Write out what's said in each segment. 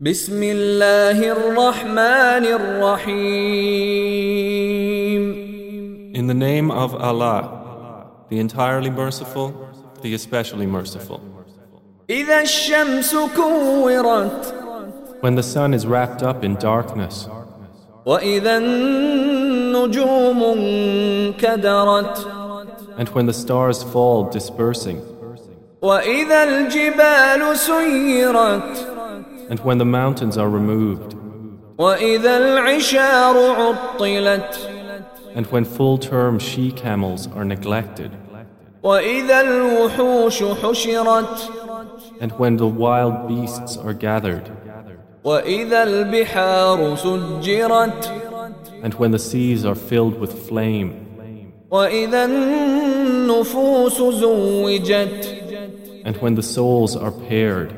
بسم الله الرحمن الرحيم In the name of Allah, the entirely merciful, the especially merciful. إذا الشمس كورت When the sun is wrapped up in darkness, وإذا النجوم انكدرت and when the stars fall dispersing, وإذا الجبال سيرت and when the mountains are removed, and when full term she camels are neglected, and when the wild beasts are gathered, and when the seas are filled with flame. And when the souls are paired.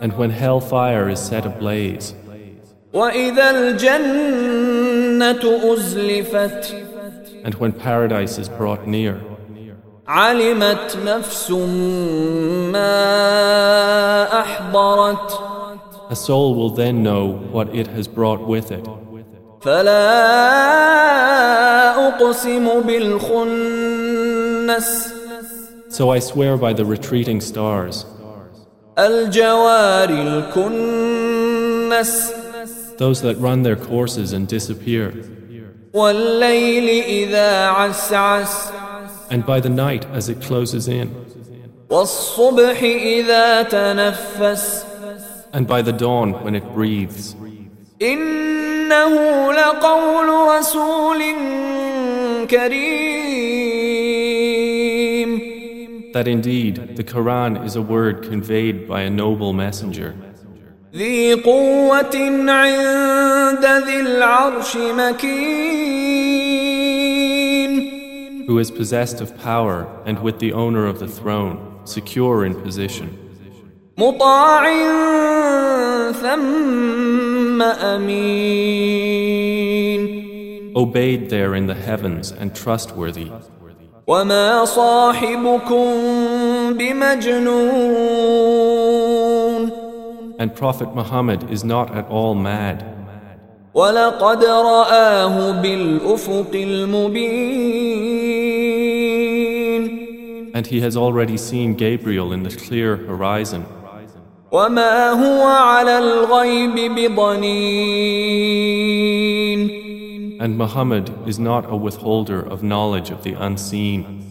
and when hellfire is set ablaze, وإذا الجنة أزلفت and when paradise is brought near, علمت نفس ما أحضرت a soul will then know what it has brought with it. فلا أقسم بالخنس So I swear by the retreating stars, الجوار الكنس those that run their courses and disappear, والليل إذا عسعس and by the night as it closes in, والصبح إذا تنفس and by the dawn when it breathes. إنه لقول رسول كريم That indeed the Quran is a word conveyed by a noble messenger, ذي قوة عند ذي العرش مكين who is possessed of power and with the owner of the throne, secure in position, مطاع ثم أمين obeyed there in the heavens and trustworthy. وما صاحبكم بمجنون And Prophet Muhammad is not at all mad, ولقد رآه بالأفق المبين and he has already seen Gabriel in the clear horizon. وما هو على الغيب بضنين And Muhammad is not a withholder of knowledge of the unseen,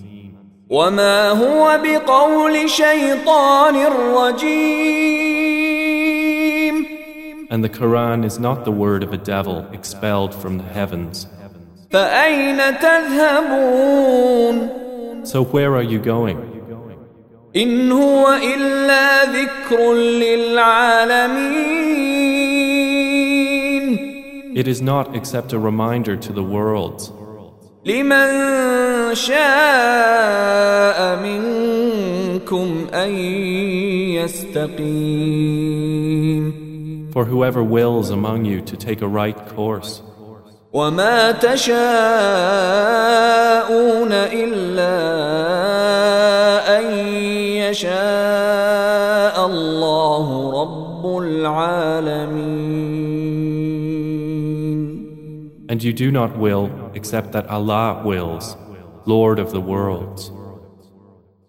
وما هو بقول شيطان رجيم and the Quran is not the word of a devil expelled from the heavens. فأين تذهبون So where are you going? إن هو إلا ذكر للعالمين It is not except a reminder to the worlds, لمن شاء منكم أن يستقيم for whoever wills among you to take a right course. وما تشاءون إلا أن يشاء الله رب العالمين And you do not will except that Allah wills, Lord of the worlds.